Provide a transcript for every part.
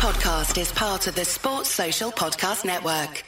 podcast is part of the Sports Social Podcast Network.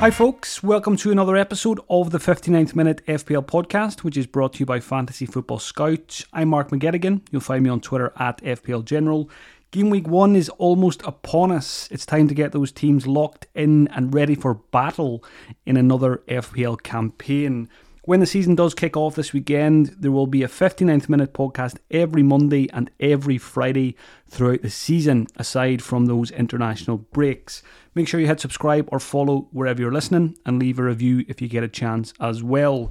Hi, folks. Welcome to another episode of the 59th Minute FPL podcast, which is brought to you by Fantasy Football Scouts. I'm Mark McGettigan. You'll find me on Twitter at FPL General. Game week one is almost upon us. It's time to get those teams locked in and ready for battle in another FPL campaign. When the season does kick off this weekend, there will be a 59th minute podcast every Monday and every Friday throughout the season, aside from those international breaks. Make sure you hit subscribe or follow wherever you're listening and leave a review if you get a chance as well.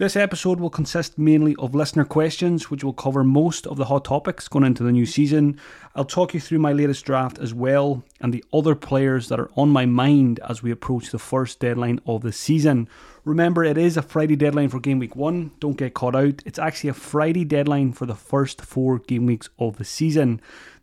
This episode will consist mainly of listener questions, which will cover most of the hot topics going into the new season. I'll talk you through my latest draft as well and the other players that are on my mind as we approach the first deadline of the season. Remember, it is a Friday deadline for game week one. Don't get caught out. It's actually a Friday deadline for the first four game weeks of the season.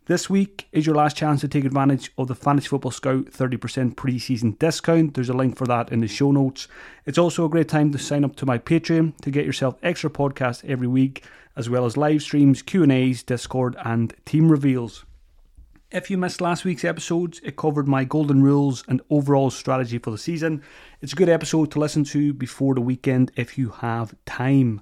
This week is your last chance to take advantage of the Fantasy Football Scout 30% preseason discount. There's a link for that in the show notes. It's also a great time to sign up to my Patreon to get yourself extra podcasts every week, as well as live streams, Q&As, Discord, and team reveals. If you missed last week's episodes, it covered my golden rules and overall strategy for the season. It's a good episode to listen to before the weekend if you have time.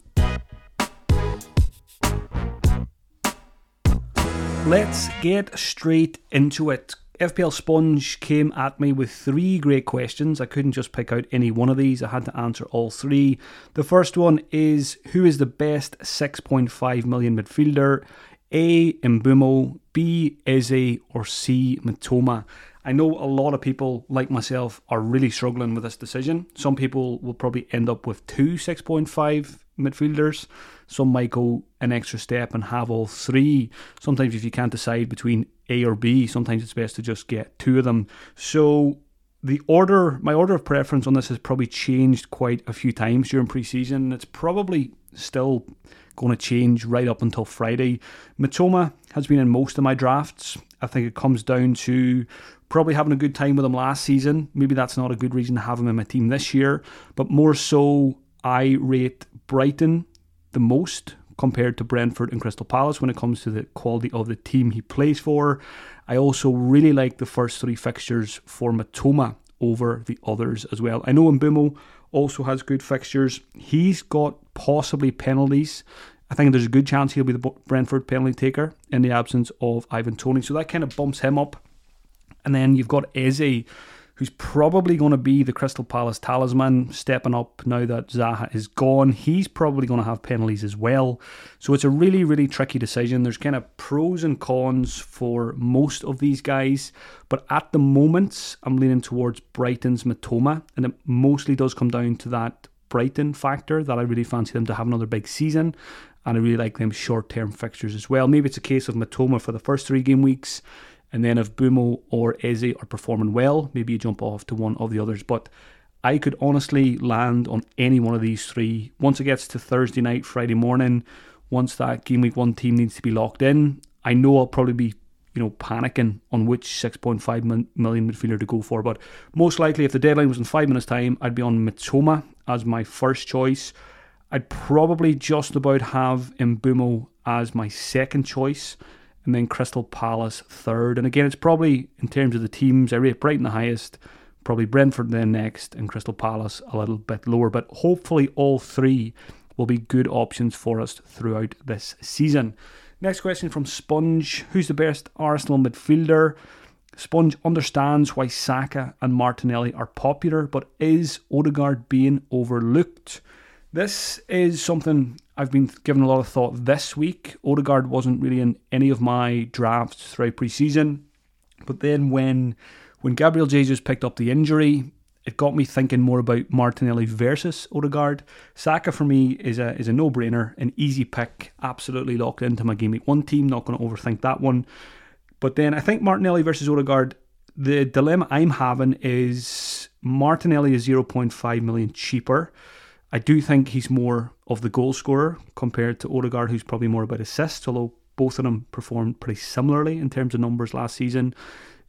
Let's get straight into it. FPL Sponge came at me with three great questions. I couldn't just pick out any one of these, I had to answer all three. The first one is Who is the best 6.5 million midfielder? A. Mbeumo, B. Eze, or C. Mitoma? I know a lot of people, like myself, are really struggling with this decision. Some people will probably end up with two 6.5 midfielders. Some might go an extra step and have all three. Sometimes, if you can't decide between A or B, sometimes it's best to just get two of them. So, the order, my order of preference on this has probably changed quite a few times during preseason. It's probably still going to change right up until Friday. Mitoma has been in most of my drafts. I think it comes down to probably having a good time with him last season. Maybe that's not a good reason to have him in my team this year, but more so, I rate Brighton the most compared to Brentford and Crystal Palace when it comes to the quality of the team he plays for. I also really like the first three fixtures for Mitoma over the others as well. I know Mbeumo also has good fixtures. He's got possibly penalties. I think there's a good chance he'll be the Brentford penalty taker in the absence of Ivan Toney. So that kind of bumps him up. And then you've got Eze, who's probably going to be the Crystal Palace talisman, stepping up now that Zaha is gone. He's probably going to have penalties as well. So it's a really, really tricky decision. There's kind of pros and cons for most of these guys, but at the moment, I'm leaning towards Brighton's Mitoma, and it mostly does come down to that Brighton factor that I really fancy them to have another big season. And I really like them short term fixtures as well. Maybe it's a case of Mitoma for the first three game weeks and then if Mbeumo or Eze are performing well, maybe you jump off to one of the others. But I could honestly land on any one of these three. Once it gets to Thursday night, Friday morning, once that game week one team needs to be locked in, I know I'll probably be, you know, panicking on which 6.5 million midfielder to go for. But most likely, if the deadline was in five minutes' time, I'd be on Mitoma as my first choice. I'd probably just about have Mbeumo as my second choice and then Crystal Palace third. And again, it's probably in terms of the teams, I rate Brighton the highest, probably Brentford then next, and Crystal Palace a little bit lower. But hopefully, all three will be good options for us throughout this season. Next question from Sponge Who's the best Arsenal midfielder? Sponge understands why Saka and Martinelli are popular, but is Odegaard being overlooked? This is something I've been given a lot of thought this week. Odegaard wasn't really in any of my drafts throughout preseason, but then when when Gabriel Jesus picked up the injury, it got me thinking more about Martinelli versus Odegaard. Saka for me is a is a no brainer, an easy pick, absolutely locked into my game one team. Not going to overthink that one. But then I think Martinelli versus Odegaard. The dilemma I'm having is Martinelli is 0.5 million cheaper. I do think he's more of the goal scorer compared to Odegaard, who's probably more about assists, although both of them performed pretty similarly in terms of numbers last season.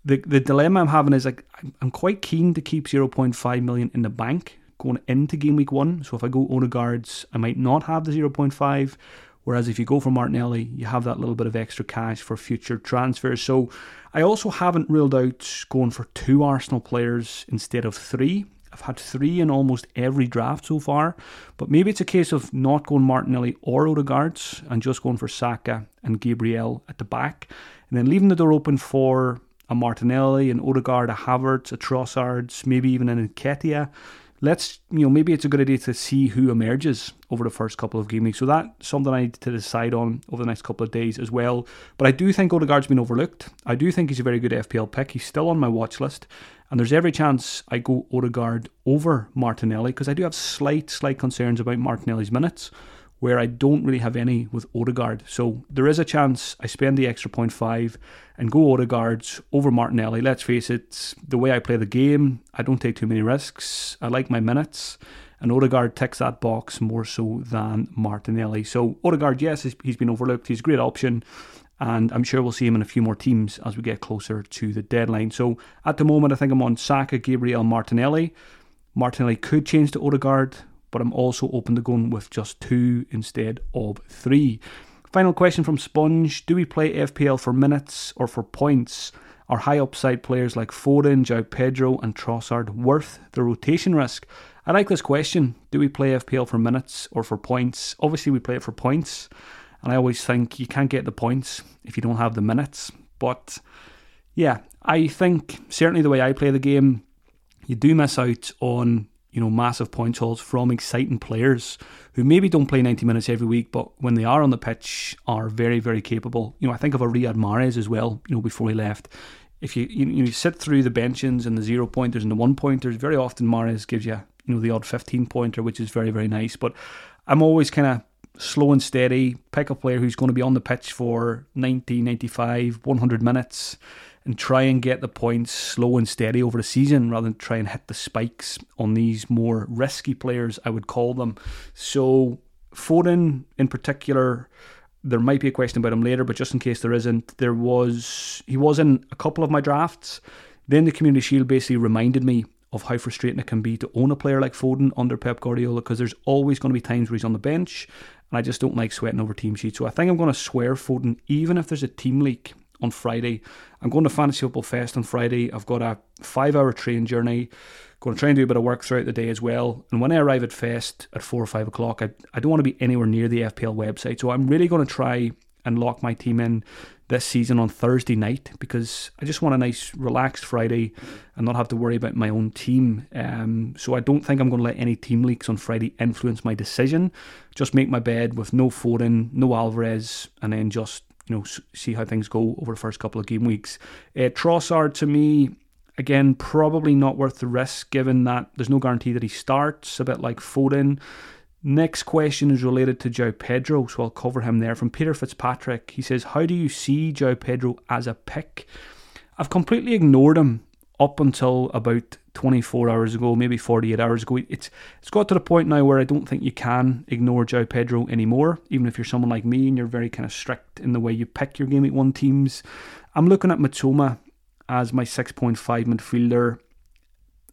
The the dilemma I'm having is like I'm quite keen to keep 0.5 million in the bank going into game week one. So if I go Odegaards, I might not have the 0.5. Whereas if you go for Martinelli, you have that little bit of extra cash for future transfers. So I also haven't ruled out going for two Arsenal players instead of three. I've had three in almost every draft so far, but maybe it's a case of not going Martinelli or Odegaards and just going for Saka and Gabriel at the back, and then leaving the door open for a Martinelli, an Odegaard, a Havertz, a Trossards, maybe even an Nketiah. Let's, you know, maybe it's a good idea to see who emerges over the first couple of game weeks. So that's something I need to decide on over the next couple of days as well. But I do think Odegaard's been overlooked. I do think he's a very good FPL pick. He's still on my watch list. And there's every chance I go Odegaard over Martinelli because I do have slight, slight concerns about Martinelli's minutes where I don't really have any with Odegaard. So there is a chance I spend the extra 0.5 and go Odegaards over Martinelli. Let's face it, the way I play the game, I don't take too many risks. I like my minutes. And Odegaard ticks that box more so than Martinelli. So Odegaard, yes, he's been overlooked. He's a great option. And I'm sure we'll see him in a few more teams as we get closer to the deadline. So at the moment, I think I'm on Saka, Gabriel, Martinelli. Martinelli could change to Odegaard but I'm also open to going with just two instead of three. Final question from Sponge Do we play FPL for minutes or for points? Are high upside players like Foden, João Pedro, and Trossard worth the rotation risk? I like this question. Do we play FPL for minutes or for points? Obviously, we play it for points, and I always think you can't get the points if you don't have the minutes. But yeah, I think certainly the way I play the game, you do miss out on you know, massive point hauls from exciting players who maybe don't play 90 minutes every week, but when they are on the pitch, are very, very capable. You know, I think of a Riyad Mahrez as well, you know, before he left. If you, you, you sit through the benchings and the zero pointers and the one pointers, very often Mahrez gives you, you know, the odd 15 pointer, which is very, very nice. But I'm always kind of slow and steady, pick a player who's going to be on the pitch for 90, 95, 100 minutes and try and get the points slow and steady over the season rather than try and hit the spikes on these more risky players, I would call them. So, Foden in particular, there might be a question about him later, but just in case there isn't, there was he was in a couple of my drafts. Then the Community Shield basically reminded me of how frustrating it can be to own a player like Foden under Pep Guardiola because there's always going to be times where he's on the bench, and I just don't like sweating over team sheets. So I think I'm going to swear Foden, even if there's a team leak on Friday. I'm going to Fantasy Football Fest on Friday. I've got a five hour train journey. Going to try and do a bit of work throughout the day as well. And when I arrive at Fest at four or five o'clock, I, I don't want to be anywhere near the FPL website. So I'm really going to try and lock my team in this season on Thursday night because I just want a nice, relaxed Friday and not have to worry about my own team. Um, so I don't think I'm going to let any team leaks on Friday influence my decision. Just make my bed with no Foden, no Alvarez, and then just you know see how things go over the first couple of game weeks. Uh, Trossard to me. Again, probably not worth the risk given that there's no guarantee that he starts, a bit like Foden. Next question is related to João Pedro, so I'll cover him there. From Peter Fitzpatrick, he says, How do you see João Pedro as a pick? I've completely ignored him up until about 24 hours ago, maybe 48 hours ago. It's it's got to the point now where I don't think you can ignore João Pedro anymore, even if you're someone like me and you're very kind of strict in the way you pick your game week one teams. I'm looking at Mitoma as my 6.5 midfielder.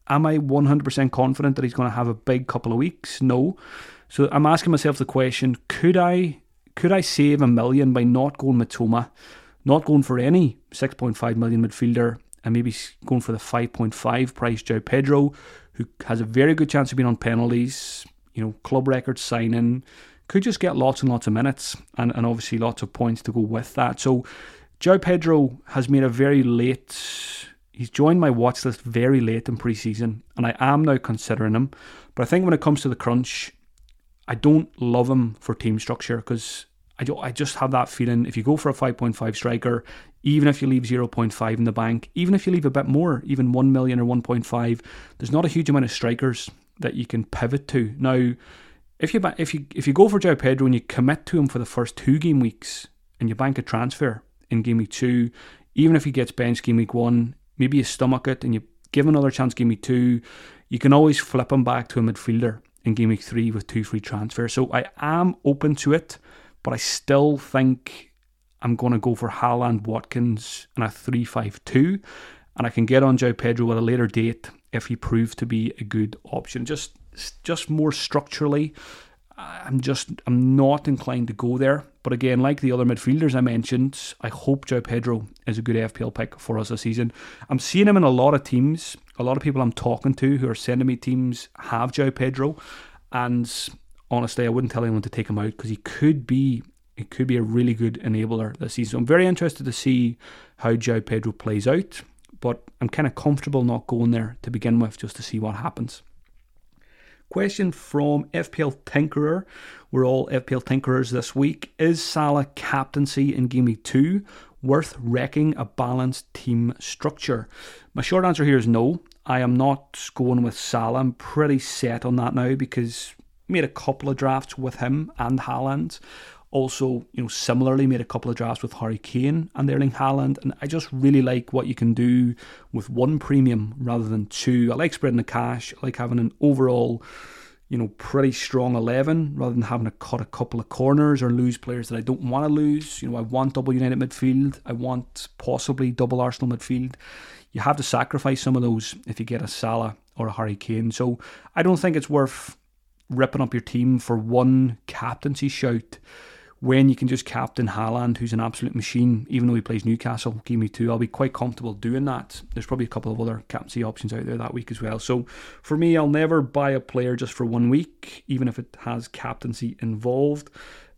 Am I 100% confident that he's going to have a big couple of weeks? No. So I'm asking myself the question: Could I could I save a million by not going Mitoma, not going for any 6.5 million midfielder, and maybe going for the 5.5 price João Pedro, who has a very good chance of being on penalties, you know, club record signing, could just get lots and lots of minutes and, and obviously lots of points to go with that. So João Pedro has made a very late he's joined my watch list very late in preseason, and I am now considering him. But I think when it comes to the crunch, I don't love him for team structure because I, I just have that feeling if you go for a 5.5 striker, even if you leave 0.5 in the bank, even if you leave a bit more, even 1 million or 1.5, there's not a huge amount of strikers that you can pivot to. Now, if you if you if you go for João Pedro and you commit to him for the first two game weeks and you bank a transfer in game week two, even if he gets benched game week one, maybe you stomach it and you give another chance game week two, you can always flip him back to a midfielder in game week three with two free transfers. So I am open to it, but I still think I'm going to go for Haaland Watkins in a 3 5 2. And I can get on João Pedro at a later date if he proves to be a good option. Just just more structurally, I'm just I'm not inclined to go there. But again, like the other midfielders I mentioned, I hope João Pedro is a good FPL pick for us this season. I'm seeing him in a lot of teams. A lot of people I'm talking to who are sending me teams have João Pedro, and honestly, I wouldn't tell anyone to take him out because he could be it could be a really good enabler this season. So I'm very interested to see how João Pedro plays out, but I'm kind of comfortable not going there to begin with just to see what happens. Question from FPL Tinkerer. We're all FPL Tinkerers this week. Is Salah captaincy in Game Week 2 worth wrecking a balanced team structure? My short answer here is no. I am not going with Salah. I'm pretty set on that now because made a couple of drafts with him and Haaland. Also, you know, similarly made a couple of drafts with Harry Kane and Erling Haaland, and I just really like what you can do with one premium rather than two. I like spreading the cash. I like having an overall, you know, pretty strong eleven rather than having to cut a couple of corners or lose players that I don't want to lose. You know, I want double United midfield. I want possibly double Arsenal midfield. You have to sacrifice some of those if you get a Salah or a Harry Kane. So I don't think it's worth ripping up your team for one captaincy shout when you can just captain Haaland, who's an absolute machine, even though he plays Newcastle, give me two. I'll be quite comfortable doing that. There's probably a couple of other captaincy options out there that week as well. So for me, I'll never buy a player just for one week, even if it has captaincy involved.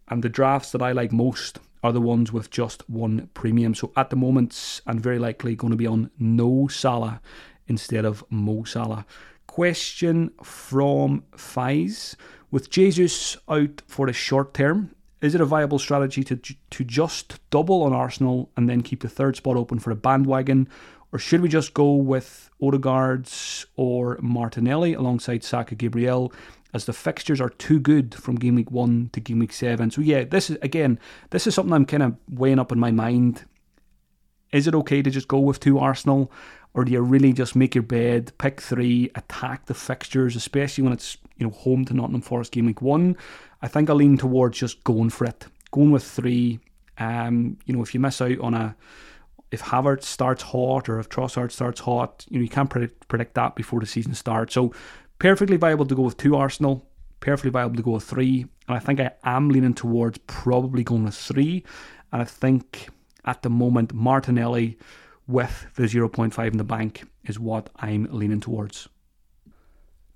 And the drafts that I like most are the ones with just one premium. So at the moment, I'm very likely going to be on no Salah instead of Mo Salah. Question from Fies. With Jesus out for a short term, is it a viable strategy to to just double on Arsenal and then keep the third spot open for a bandwagon, or should we just go with Odegaard's or Martinelli alongside Saka Gabriel? As the fixtures are too good from game week one to game week seven. So yeah, this is again, this is something I'm kind of weighing up in my mind. Is it okay to just go with two Arsenal, or do you really just make your bed, pick three, attack the fixtures, especially when it's you know home to Nottingham Forest game week one? I think I lean towards just going for it, going with three. Um, you know, if you miss out on a, if Havertz starts hot or if Trossard starts hot, you know, you can't predict, predict that before the season starts. So, perfectly viable to go with two Arsenal, perfectly viable to go with three. And I think I am leaning towards probably going with three. And I think at the moment, Martinelli with the 0.5 in the bank is what I'm leaning towards.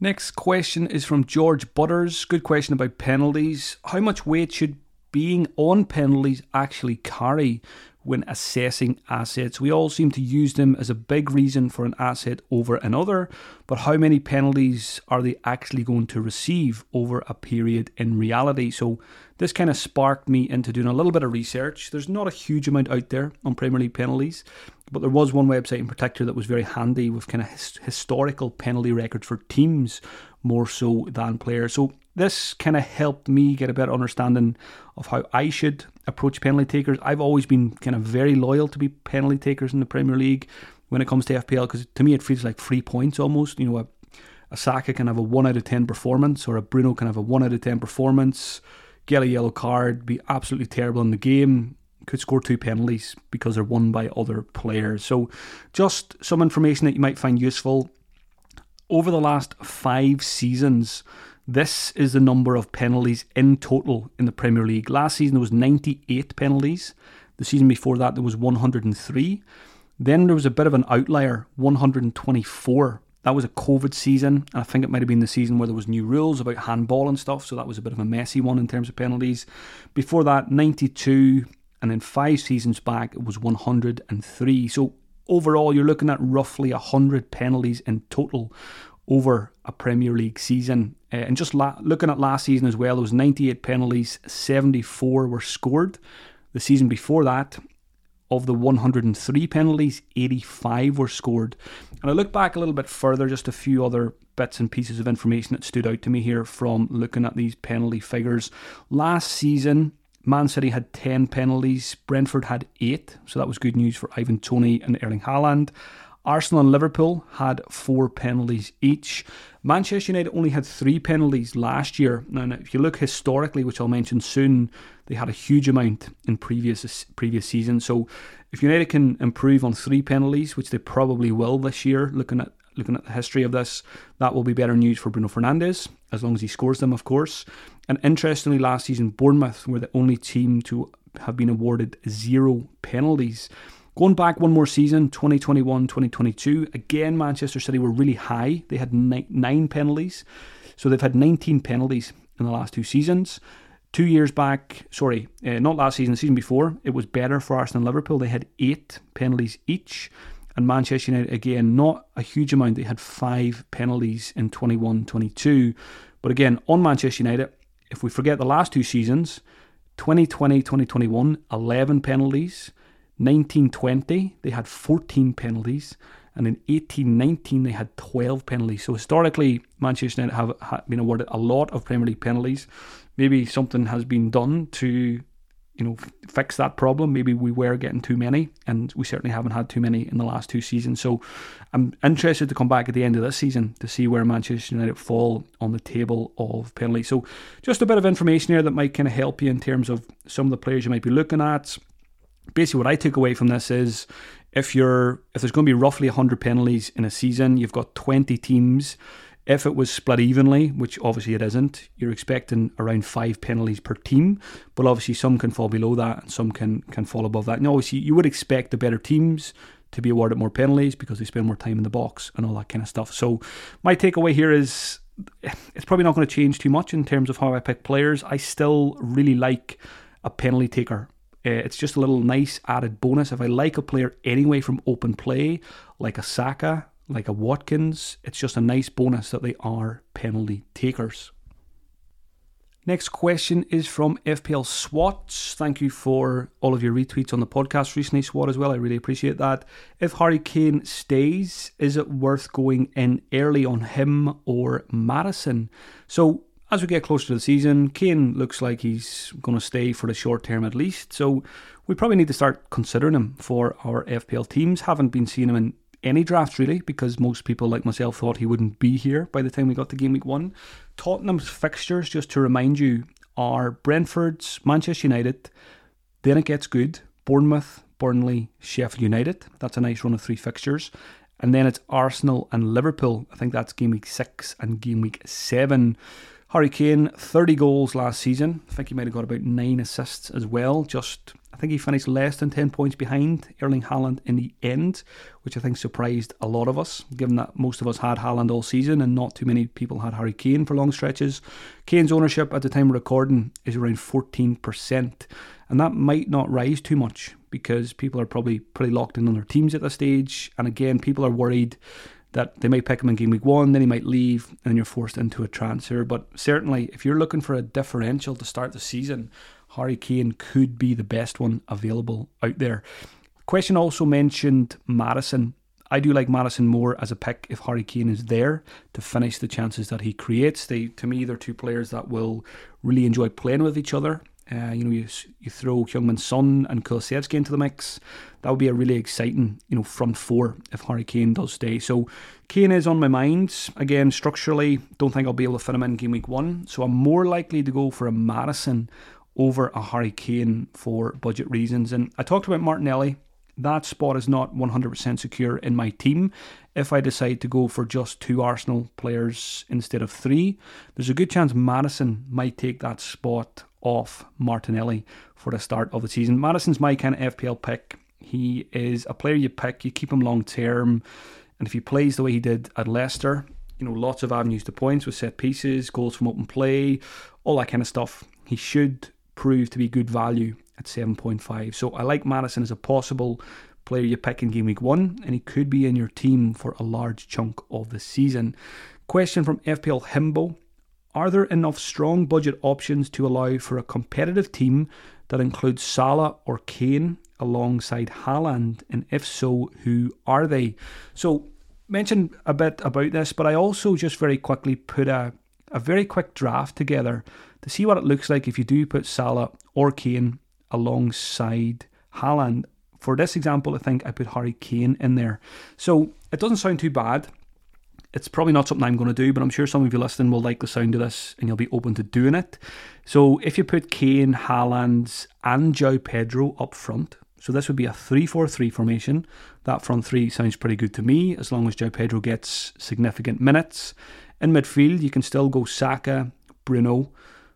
Next question is from George Butters. Good question about penalties. How much weight should being on penalties actually carry when assessing assets? We all seem to use them as a big reason for an asset over another, but how many penalties are they actually going to receive over a period in reality? So, this kind of sparked me into doing a little bit of research. There's not a huge amount out there on Premier League penalties. But there was one website in particular that was very handy with kind of his- historical penalty records for teams more so than players. So this kind of helped me get a better understanding of how I should approach penalty takers. I've always been kind of very loyal to be penalty takers in the Premier League when it comes to FPL because to me it feels like free points almost. You know, a, a Saka can have a 1 out of 10 performance or a Bruno can have a 1 out of 10 performance, get a yellow card, be absolutely terrible in the game could score two penalties because they're won by other players. So, just some information that you might find useful. Over the last five seasons, this is the number of penalties in total in the Premier League. Last season there was 98 penalties. The season before that there was 103. Then there was a bit of an outlier, 124. That was a COVID season, and I think it might have been the season where there was new rules about handball and stuff, so that was a bit of a messy one in terms of penalties. Before that, 92, and then five seasons back it was 103. So overall, you're looking at roughly 100 penalties in total over a Premier League season. Uh, and just la- looking at last season as well, there was 98 penalties, 74 were scored. The season before that, of the 103 penalties, 85 were scored. And I look back a little bit further, just a few other bits and pieces of information that stood out to me here from looking at these penalty figures. Last season, Man City had 10 penalties, Brentford had 8, so that was good news for Ivan Toney and Erling Haaland. Arsenal and Liverpool had 4 penalties each. Manchester United only had 3 penalties last year. Now, if you look historically, which I'll mention soon, they had a huge amount in previous previous seasons. So if United can improve on 3 penalties, which they probably will this year, looking at looking at the history of this, that will be better news for Bruno Fernandes, as long as he scores them, of course. And interestingly, last season, Bournemouth were the only team to have been awarded zero penalties. Going back one more season, 2021 2022, again, Manchester City were really high. They had nine penalties. So they've had 19 penalties in the last two seasons. Two years back, sorry, uh, not last season, the season before, it was better for Arsenal and Liverpool. They had eight penalties each. And Manchester United, again, not a huge amount. They had five penalties in 21 22. But again, on Manchester United, if we forget the last two seasons, 2020 2021, 11 penalties. 1920, they had 14 penalties. And in 1819, they had 12 penalties. So historically, Manchester United have, been awarded a lot of Premier League penalties. Maybe something has been done to you know, fix that problem. Maybe we were getting too many, and we certainly haven't had too many in the last two seasons. So I'm interested to come back at the end of this season to see where Manchester United fall on the table of penalties. So just a bit of information here that might kind of help you in terms of some of the players you might be looking at. Basically, what I took away from this is if you're if there's going to be roughly 100 penalties in a season, you've got 20 teams if it was split evenly, which obviously it isn't, you're expecting around five penalties per team. But obviously, some can fall below that and some can, can fall above that. And obviously, you would expect the better teams to be awarded more penalties because they spend more time in the box and all that kind of stuff. So, my takeaway here is it's probably not going to change too much in terms of how I pick players. I still really like a penalty taker. Uh, it's just a little nice added bonus. If I like a player anyway from open play, like a Saka, like a Watkins, it's just a nice bonus that they are penalty takers. Next question is from FPL SWATs. Thank you for all of your retweets on the podcast recently, SWAT, as well. I really appreciate that. If Harry Kane stays, is it worth going in early on him or Maddison? So, as we get closer to the season, Kane looks like he's going to stay for the short term at least. So, we probably need to start considering him for our FPL teams. Haven't been seeing him in any drafts really, because most people like myself thought he wouldn't be here by the time we got to game week one. Tottenham's fixtures, just to remind you, are Brentford's, Manchester United, then it gets good, Bournemouth, Burnley, Sheffield United. That's a nice run of three fixtures. And then it's Arsenal and Liverpool. I think that's game week six and game week seven. Harry Kane, 30 goals last season. I think he might have got about nine assists as well, just think he finished less than 10 points behind Erling Haaland in the end, which I think surprised a lot of us, given that most of us had Haaland all season and not too many people had Harry Kane for long stretches. Kane's ownership at the time of recording is around 14%, and that might not rise too much because people are probably pretty locked in on their teams at this stage. And again, people are worried that they might pick him in game week one, then he might leave, and you're forced into a transfer. But certainly, if you're looking for a differential to start the season, Harry Kane could be the best one available out there. Question also mentioned Maddison. I do like Maddison more as a pick if Harry Kane is there to finish the chances that he creates. They, to me, they're two players that will really enjoy playing with each other. Uh, you know, you, you throw Heung-min Son and Kulusevski into the mix. That would be a really exciting, you know, front four if Harry Kane does stay. So Kane is on my mind. Again, structurally, don't think I'll be able to fit him in game week one. So I'm more likely to go for a Maddison over a Harry Kane for budget reasons. And I talked about Martinelli. That spot is not 100% secure in my team. If I decide to go for just two Arsenal players instead of three, there's a good chance Maddison might take that spot off Martinelli for the start of the season. Maddison's my kind of FPL pick. He is a player you pick, you keep him long term, and if he plays the way he did at Leicester, you know, lots of avenues to points with set pieces, goals from open play, all that kind of stuff. He should prove to be good value at 7.5. So I like Maddison as a possible player you pick in game week one, and he could be in your team for a large chunk of the season. Question from FPL Himbo Are there enough strong budget options to allow for a competitive team that includes Salah or Kane alongside Haaland? And if so, who are they? So, mentioned a bit about this, but I also just very quickly put a, a very quick draft together to see what it looks like if you do put Salah or Kane alongside Haaland. For this example, I think I put Harry Kane in there. So it doesn't sound too bad. It's probably not something I'm going to do, but I'm sure some of you listening will like the sound of this and you'll be open to doing it. So if you put Kane, Haaland, and João Pedro up front, So this would be a 3 4 3 formation. That front three sounds pretty good to me, as long as João Pedro gets significant minutes. In midfield, you can still go Saka, Bruno,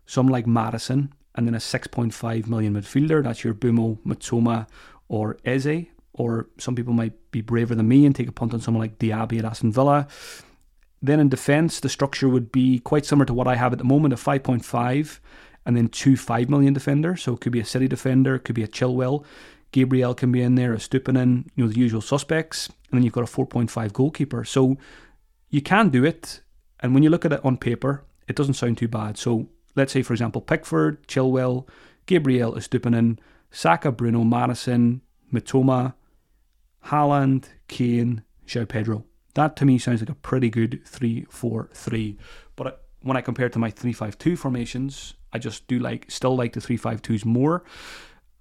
some like Maddison, and then a 6.5 million midfielder. That's your Mbeumo, Mitoma, or Eze. Or some people might be braver than me and take a punt on someone like Diaby at Aston Villa. Then in defence, the structure would be quite similar to what I have at the moment a 5.5 and then two 5 million defenders. So it could be a City defender, it could be a Chilwell. Gabriel can be in there, a Estupiñán, you know, the usual suspects. And then you've got a 4.5 goalkeeper. So you can do it. And when you look at it on paper, it doesn't sound too bad. So let's say, for example, Pickford, Chilwell, Gabriel, Estupiñán, Saka, Bruno, Maddison, Mitoma, Haaland, Kane, João Pedro. That to me sounds like a pretty good 3 4 3. But when I compare it to my 3 5 2 formations, I just do like, still like the 3 5 2s more.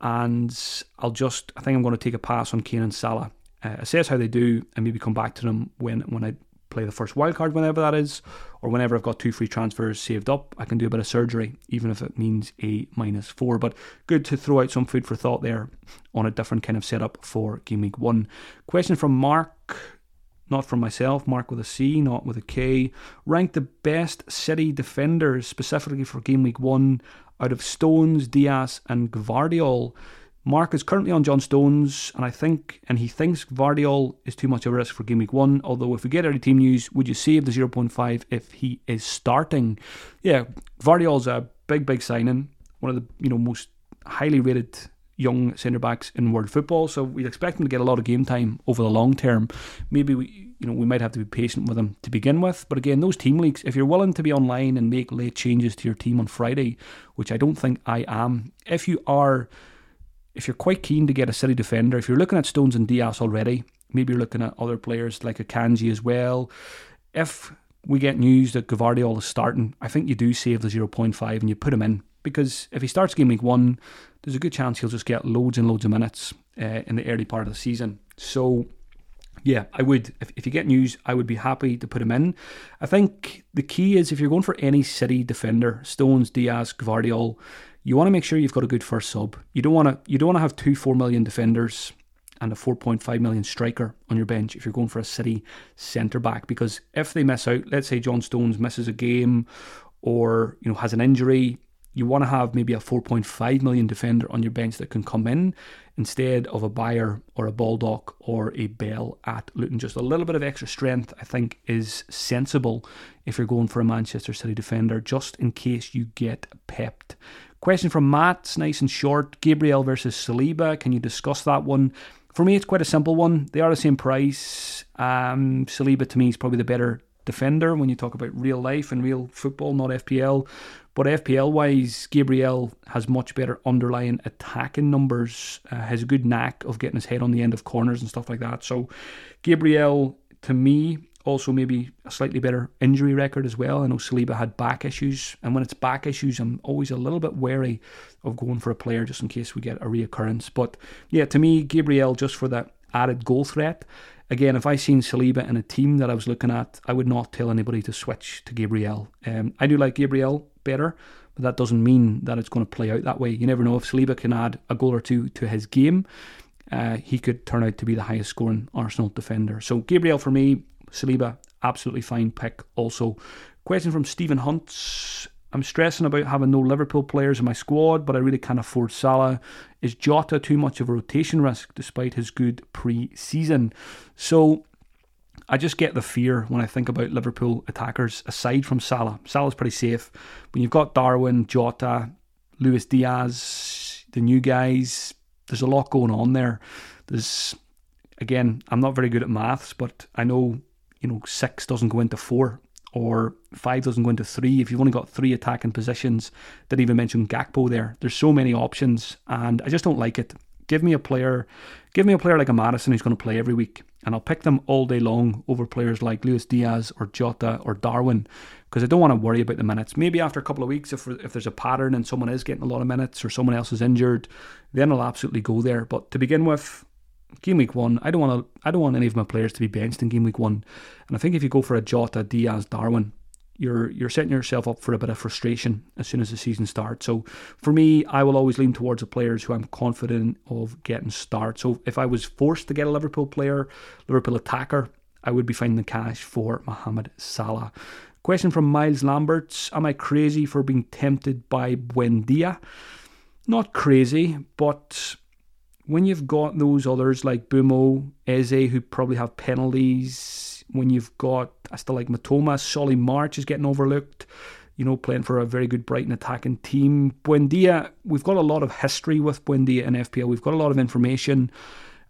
And I'll just, I think I'm going to take a pass on Kane and Salah. Uh, assess how they do and maybe come back to them when, when I play the first wildcard, whenever that is, or whenever I've got two free transfers saved up, I can do a bit of surgery, even if it means a minus four. But good to throw out some food for thought there on a different kind of setup for game week one. Question from Mark. Not from myself, Mark with a C, not with a K. Rank the best City defenders specifically for game week one out of Stones, Dias, and Gvardiol. Mark is currently on John Stones, and I think, and he thinks Gvardiol is too much of a risk for game week one. Although, if we get early team news, would you save the 0.5 if he is starting? Yeah, Gvardiol's a big, big signing. One of the you know most highly rated young centre backs in world football. So we'd expect him to get a lot of game time over the long term. Maybe we, you know, we might have to be patient with him to begin with. But again, those team leagues, if you're willing to be online and make late changes to your team on Friday, which I don't think I am, if you are if you're quite keen to get a City defender, if you're looking at Stones and Dias already, maybe you're looking at other players like a Kanji as well. If we get news that Gvardiol is starting, I think you do save the 0.5 and you put him in. Because if he starts game week one, there's a good chance he'll just get loads and loads of minutes uh, in the early part of the season. So, yeah, I would, if, if you get news, I would be happy to put him in. I think the key is if you're going for any City defender, Stones, Dias, Gvardiol, you want to make sure you've got a good first sub. You don't want to you don't want to have two four million defenders and a 4.5 million striker on your bench if you're going for a City centre back because if they miss out, let's say John Stones misses a game or you know has an injury, you want to have maybe a 4.5 million defender on your bench that can come in instead of a Beyer or a Baldock or a Bell at Luton. Just a little bit of extra strength, I think, is sensible if you're going for a Manchester City defender, just in case you get pepped. Question from Matt, it's nice and short. Gabriel versus Saliba. Can you discuss that one? For me, it's quite a simple one. They are the same price. Um, Saliba to me is probably the better defender when you talk about real life and real football, not FPL. But FPL wise, Gabriel has much better underlying attacking numbers, uh, has a good knack of getting his head on the end of corners and stuff like that. So, Gabriel, to me, also maybe a slightly better injury record as well. I know Saliba had back issues, and when it's back issues, I'm always a little bit wary of going for a player just in case we get a reoccurrence. But yeah, to me, Gabriel just for that added goal threat. Again, if I seen Saliba in a team that I was looking at, I would not tell anybody to switch to Gabriel. Um, I do like Gabriel better, but that doesn't mean that it's going to play out that way. You never know if Saliba can add a goal or two to his game. Uh, he could turn out to be the highest scoring Arsenal defender. So Gabriel for me, Saliba, absolutely fine pick also. Question from Stephen Hunt. I'm stressing about having no Liverpool players in my squad, but I really can't afford Salah. Is Jota too much of a rotation risk despite his good pre season? So I just get the fear when I think about Liverpool attackers aside from Salah. Salah's pretty safe. When you've got Darwin, Jota, Luis Diaz, the new guys, there's a lot going on there. There's, again, I'm not very good at maths, but I know you know, six doesn't go into four or five doesn't go into three. If you've only got three attacking positions, didn't even mention Gakpo there. There's so many options, and I just don't like it. Give me a player, give me a player like a Maddison who's going to play every week, and I'll pick them all day long over players like Luis Diaz or Jota or Darwin, because I don't want to worry about the minutes. Maybe after a couple of weeks, if if there's a pattern and someone is getting a lot of minutes or someone else is injured, then I'll absolutely go there. But to begin with, game week one, I don't want to. I don't want any of my players to be benched in game week one. And I think if you go for a Jota, Diaz, Darwin, you're you're setting yourself up for a bit of frustration as soon as the season starts. So for me, I will always lean towards the players who I'm confident of getting start. So if I was forced to get a Liverpool player, Liverpool attacker, I would be finding the cash for Mohamed Salah. Question from Miles Lamberts: Am I crazy for being tempted by Buendia? Not crazy, but when you've got those others like Mbeumo, Eze, who probably have penalties, when you've got, I still like Mitoma, Solly March is getting overlooked, you know, playing for a very good Brighton attacking team. Buendia, we've got a lot of history with Buendia in FPL, we've got a lot of information.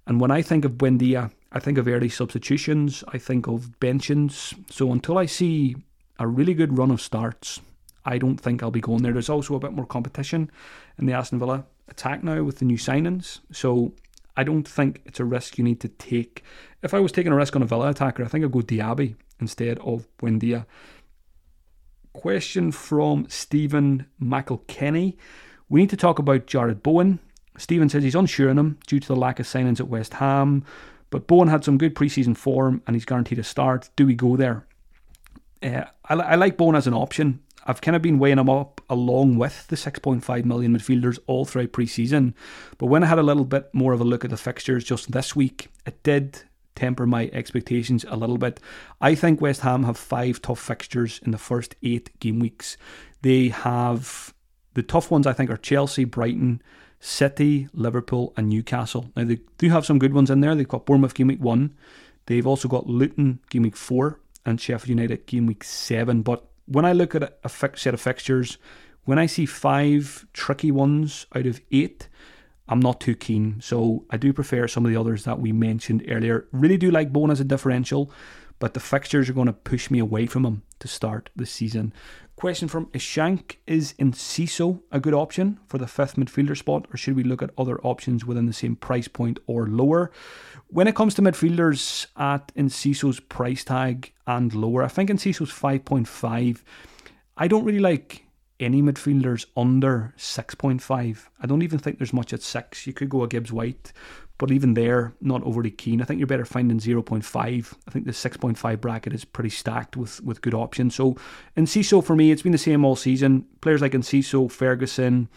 And when I think of Buendia, I think of early substitutions, I think of benchings. So until I see a really good run of starts, I don't think I'll be going there. There's also a bit more competition in the Aston Villa attack now with the new signings. So I don't think it's a risk you need to take. If I was taking a risk on a Villa attacker, I think I'd go Diaby instead of Buendia. Question from Stephen Michael Kenny. We need to talk about Jarrod Bowen. Stephen says he's unsure on him due to the lack of signings at West Ham, but Bowen had some good preseason form and he's guaranteed a start. Do we go there? Uh, I, I like Bowen as an option. I've kind of been weighing him up along with the 6.5 million midfielders all throughout pre-season. But when I had a little bit more of a look at the fixtures just this week, it did temper my expectations a little bit. I think West Ham have five tough fixtures in the first eight game weeks. They have the tough ones. I think are Chelsea, Brighton, City, Liverpool, and Newcastle. Now they do have some good ones in there. They've got Bournemouth game week one. They've also got Luton game week four and Sheffield United game week seven. But when I look at a set of fixtures, when I see five tricky ones out of eight, I'm not too keen. So I do prefer some of the others that we mentioned earlier. Really do like Bowen as a differential, but the fixtures are going to push me away from him to start the season. Question from Ishank Is Enciso a good option for the fifth midfielder spot, or should we look at other options within the same price point or lower? When it comes to midfielders at Enciso's price tag and lower, I think Enciso's 5.5. I don't really like any midfielders under 6.5. I don't even think there's much at 6. You could go a Gibbs White, but even there, not overly keen. I think you're better finding 0.5. I think the 6.5 bracket is pretty stacked with, with good options. So, Enciso for me, it's been the same all season. Players like in Enciso, Ferguson,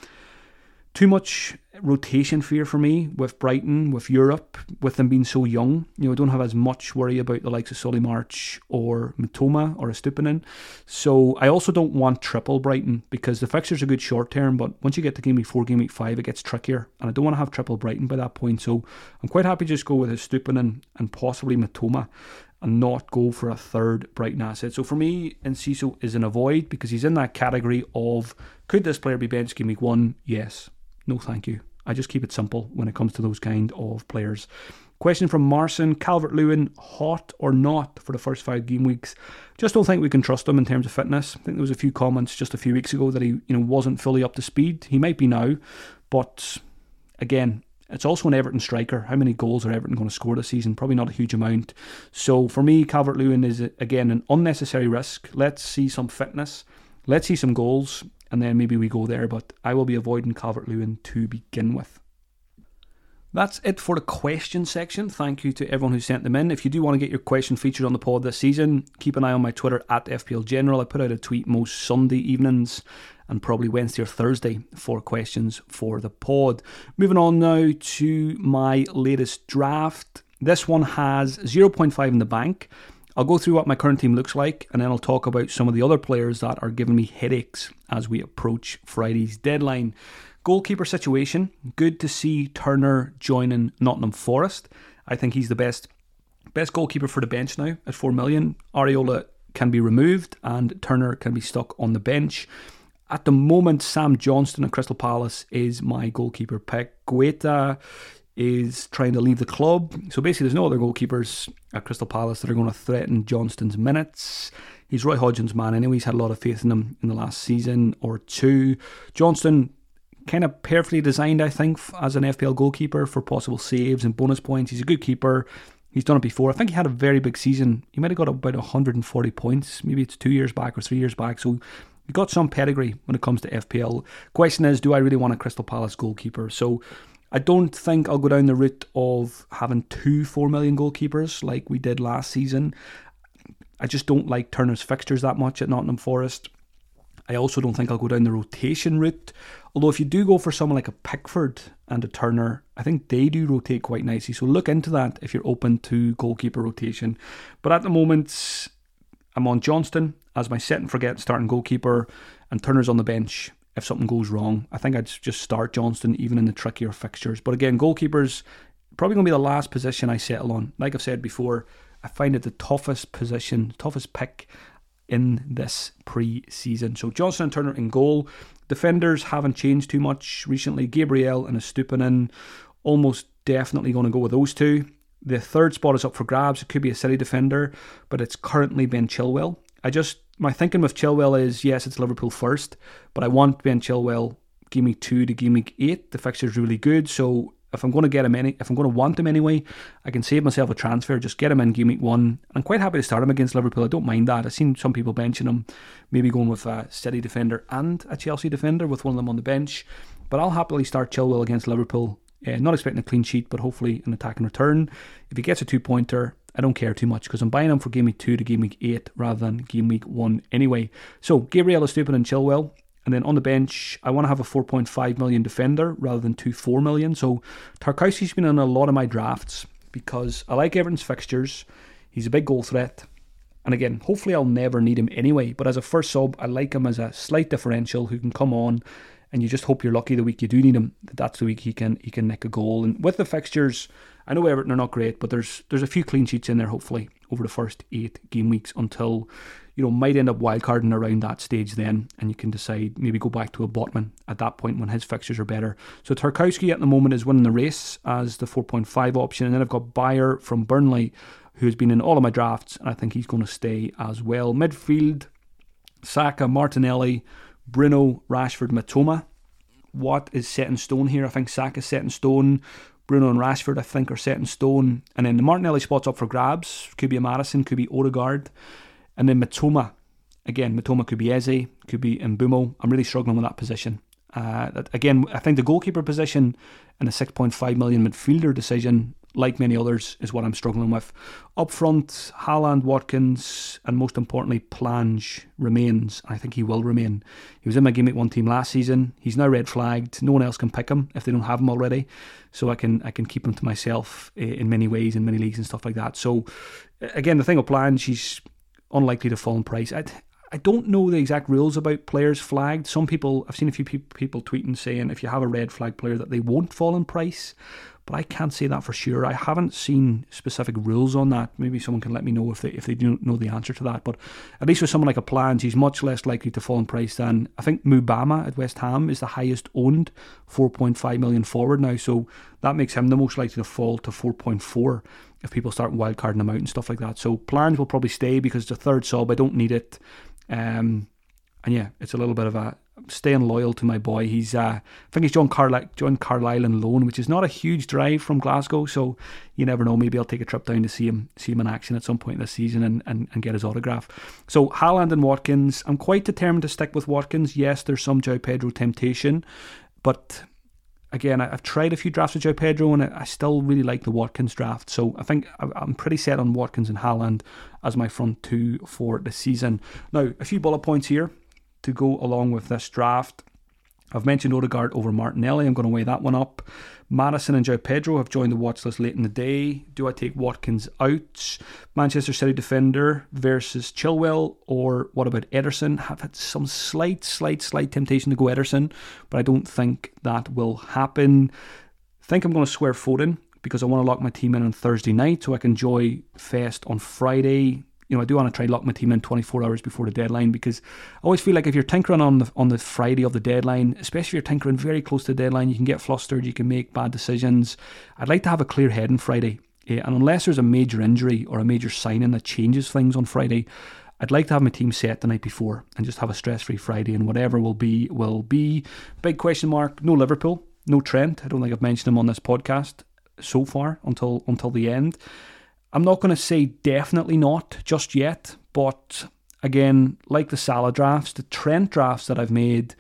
too much rotation fear for me with Brighton, with Europe, with them being so young. You know, I don't have as much worry about the likes of Solly March or Mitoma or Estupinan. So I also don't want triple Brighton because the fixtures are good short term, but once you get to game week four, game week five, it gets trickier. And I don't want to have triple Brighton by that point. So I'm quite happy to just go with Estupinan and possibly Matoma and not go for a third Brighton asset. So for me, Enciso is an avoid because he's in that category of could this player be benched game week one? Yes. No, thank you. I just keep it simple when it comes to those kind of players. Question from Marson Calvert Lewin, hot or not for the first five game weeks? Just don't think we can trust him in terms of fitness. I think there was a few comments just a few weeks ago that he you know wasn't fully up to speed. He might be now, but again, it's also an Everton striker. How many goals are Everton going to score this season? Probably not a huge amount. So for me, Calvert Lewin is again an unnecessary risk. Let's see some fitness. Let's see some goals and then maybe we go there. But I will be avoiding Calvert Lewin to begin with. That's it for the question section. Thank you to everyone who sent them in. If you do want to get your question featured on the pod this season, keep an eye on my Twitter at FPL General. I put out a tweet most Sunday evenings and probably Wednesday or Thursday for questions for the pod. Moving on now to my latest draft. This one has 0.5 in the bank. I'll go through what my current team looks like and then I'll talk about some of the other players that are giving me headaches as we approach Friday's deadline. Goalkeeper situation. Good to see Turner joining Nottingham Forest. I think he's the best best goalkeeper for the bench now at 4 million. Areola can be removed and Turner can be stuck on the bench. At the moment, Sam Johnstone at Crystal Palace is my goalkeeper pick. Guaita is trying to leave the club. So basically, there's no other goalkeepers at Crystal Palace that are going to threaten Johnstone's minutes. He's Roy Hodgson's man anyway. He's had a lot of faith in him in the last season or two. Johnstone, kind of perfectly designed, I think, as an FPL goalkeeper for possible saves and bonus points. He's a good keeper. He's done it before. I think he had a very big season. He might have got about 140 points. Maybe it's two years back or three years back. So he got some pedigree when it comes to FPL. Question is, do I really want a Crystal Palace goalkeeper? So I don't think I'll go down the route of having two 4 million goalkeepers like we did last season. I just don't like Turner's fixtures that much at Nottingham Forest. I also don't think I'll go down the rotation route. Although if you do go for someone like a Pickford and a Turner, I think they do rotate quite nicely. So look into that if you're open to goalkeeper rotation. But at the moment, I'm on Johnstone as my set and forget starting goalkeeper, and Turner's on the bench if something goes wrong. I think I'd just start Johnstone even in the trickier fixtures. But again, goalkeepers probably going to be the last position I settle on. Like I've said before, I find it the toughest position, toughest pick in this pre-season. So Johnstone and Turner in goal. Defenders haven't changed too much recently. Gabriel and Estupiñán almost definitely going to go with those two. The third spot is up for grabs. It could be a City defender, but it's currently Ben Chilwell. I just my thinking with Chilwell is yes, it's Liverpool first, but I want Ben Chilwell game week two to game week eight. The fixture is really good, so if I'm going to get him any, if I'm going to want him anyway, I can save myself a transfer. Just get him in game week one. I'm quite happy to start him against Liverpool. I don't mind that. I've seen some people benching him, maybe going with a City defender and a Chelsea defender with one of them on the bench. But I'll happily start Chilwell against Liverpool. Uh, not expecting a clean sheet, but hopefully an attack and return. If he gets a two pointer, I don't care too much because I'm buying him for game week two to game week eight rather than game week one anyway. So Gabriel Estupiñán and Chilwell. And then on the bench, I want to have a 4.5 million defender rather than two 4 million. So Tarkowski's been in a lot of my drafts because I like Everton's fixtures. He's a big goal threat. And again, hopefully I'll never need him anyway. But as a first sub, I like him as a slight differential who can come on and you just hope you're lucky the week you do need him that that's the week he can he can nick a goal. And with the fixtures, I know Everton are not great, but there's there's a few clean sheets in there hopefully over the first eight game weeks until you know might end up wildcarding around that stage then, and you can decide maybe go back to a Botman at that point when his fixtures are better. So Tarkowski at the moment is winning the race as the 4.5 option, and then I've got Beyer from Burnley who's been in all of my drafts, and I think he's going to stay as well. Midfield, Saka, Martinelli. Bruno, Rashford, Mitoma. What is set in stone here? I think Saka is set in stone. Bruno and Rashford, I think, are set in stone. And then the Martinelli spot's up for grabs. Could be a Maddison, could be Odegaard. And then Mitoma. Again, Mitoma could be Eze, could be Mbeumo. I'm really struggling with that position. Uh, again, I think the goalkeeper position and a 6.5 million midfielder decision like many others, is what I'm struggling with. Up front, Haaland, Watkins, and most importantly, Plange remains. I think he will remain. He was in my Game Week 1 team last season. He's now red flagged. No one else can pick him if they don't have him already. So I can I can keep him to myself eh, in many ways, in many leagues and stuff like that. So, again, the thing with Plange, he's unlikely to fall in price. I, I don't know the exact rules about players flagged. Some people, I've seen a few people tweeting saying if you have a red flag player that they won't fall in price but I can't say that for sure. I haven't seen specific rules on that. Maybe someone can let me know if they if they do know the answer to that. But at least with someone like a Plange, he's much less likely to fall in price than I think Mubama at West Ham is the highest owned 4.5 million forward now. So that makes him the most likely to fall to 4.4 if people start wildcarding him out and stuff like that. So Plange will probably stay because it's a third sub. I don't need it. Um, and yeah, it's a little bit of a staying loyal to my boy. He's, uh, I think he's John Carlisle, John Carlisle in loan, which is not a huge drive from Glasgow. So you never know. Maybe I'll take a trip down to see him, see him in action at some point this season, and, and, and get his autograph. So Haaland and Watkins. I'm quite determined to stick with Watkins. Yes, there's some João Pedro temptation, but again, I've tried a few drafts with João Pedro, and I still really like the Watkins draft. So I think I'm pretty set on Watkins and Haaland as my front two for the season. Now, a few bullet points here to go along with this draft. I've mentioned Odegaard over Martinelli. I'm going to weigh that one up. Maddison and João Pedro have joined the watch list late in the day. Do I take Watkins out? Manchester City defender versus Chilwell, or what about Ederson? Have had some slight, slight, slight temptation to go Ederson, but I don't think that will happen. think I'm going to swear Foden because I want to lock my team in on Thursday night so I can enjoy Fest on Friday you know, I do want to try lock my team in 24 hours before the deadline because I always feel like if you're tinkering on the on the Friday of the deadline, especially if you're tinkering very close to the deadline, you can get flustered, you can make bad decisions. I'd like to have a clear head on Friday, yeah, and unless there's a major injury or a major signing that changes things on Friday, I'd like to have my team set the night before and just have a stress-free Friday, and whatever will be will be. Big question mark: No Liverpool, no Trent. I don't think I've mentioned him on this podcast so far until until the end. I'm not going to say definitely not just yet, but again, like the Salah drafts, the Trent drafts that I've made,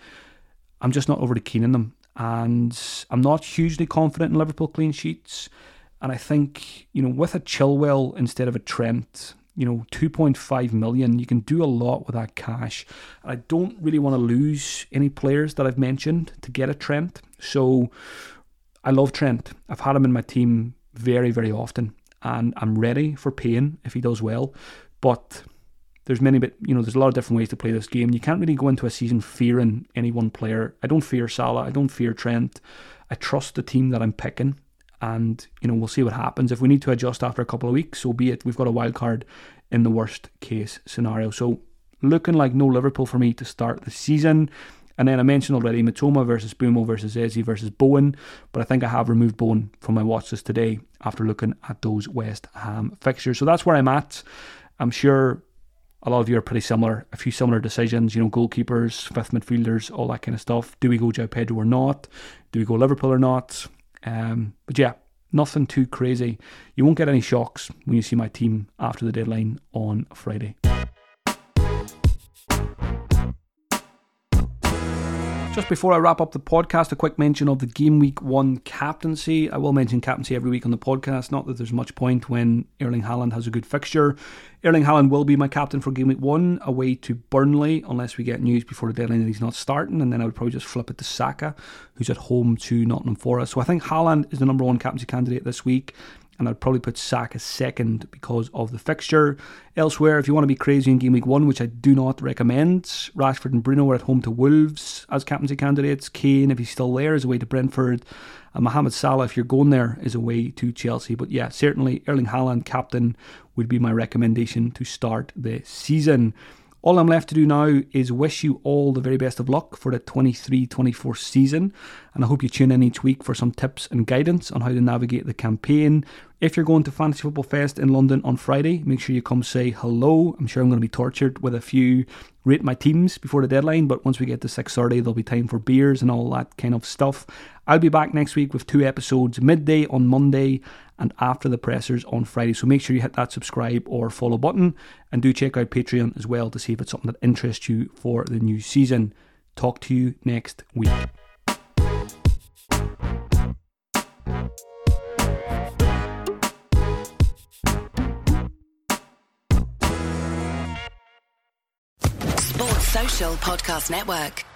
I'm just not overly keen on them. And I'm not hugely confident in Liverpool clean sheets. And I think, you know, with a Chilwell instead of a Trent, you know, 2.5 million. You can do a lot with that cash. I don't really want to lose any players that I've mentioned to get a Trent. So I love Trent. I've had him in my team very, very often, and I'm ready for paying if he does well. But there's many, but you know, there's a lot of different ways to play this game. You can't really go into a season fearing any one player. I don't fear Salah. I don't fear Trent. I trust the team that I'm picking and you know we'll see what happens. If we need to adjust after a couple of weeks, so be it. We've got a wild card in the worst case scenario. So looking like no Liverpool for me to start the season. And then I mentioned already Mitoma versus Mbeumo versus Eze versus Bowen, but I think I have removed Bowen from my watch list today after looking at those West Ham fixtures. So that's where I'm at. I'm sure a lot of you are pretty similar. A few similar decisions, you know, goalkeepers, fifth midfielders, all that kind of stuff. Do we go João Pedro or not? Do we go Liverpool or not? Um, but yeah, nothing too crazy. You won't get any shocks when you see my team after the deadline on Friday. Just before I wrap up the podcast, a quick mention of the game week one captaincy. I will mention captaincy every week on the podcast. Not that there's much point when Erling Haaland has a good fixture. Erling Haaland will be my captain for game week one away to Burnley, unless we get news before the deadline that he's not starting. And then I would probably just flip it to Saka, who's at home to Nottingham Forest. So I think Haaland is the number one captaincy candidate this week and I'd probably put Saka second because of the fixture. Elsewhere, if you want to be crazy in game week one, which I do not recommend, Rashford and Bruno are at home to Wolves as captaincy candidates. Kane, if he's still there, is away to Brentford. And Mohamed Salah, if you're going there, is away to Chelsea. But yeah, certainly Erling Haaland, captain, would be my recommendation to start the season. All I'm left to do now is wish you all the very best of luck for the 23 24 season. And I hope you tune in each week for some tips and guidance on how to navigate the campaign. If you're going to Fantasy Football Fest in London on Friday, make sure you come say hello. I'm sure I'm going to be tortured with a few rate my teams before the deadline, but once we get to 6.30, there'll be time for beers and all that kind of stuff. I'll be back next week with two episodes, midday on Monday and after the pressers on Friday. So make sure you hit that subscribe or follow button and do check out Patreon as well to see if it's something that interests you for the new season. Talk to you next week. Sports Social Podcast Network.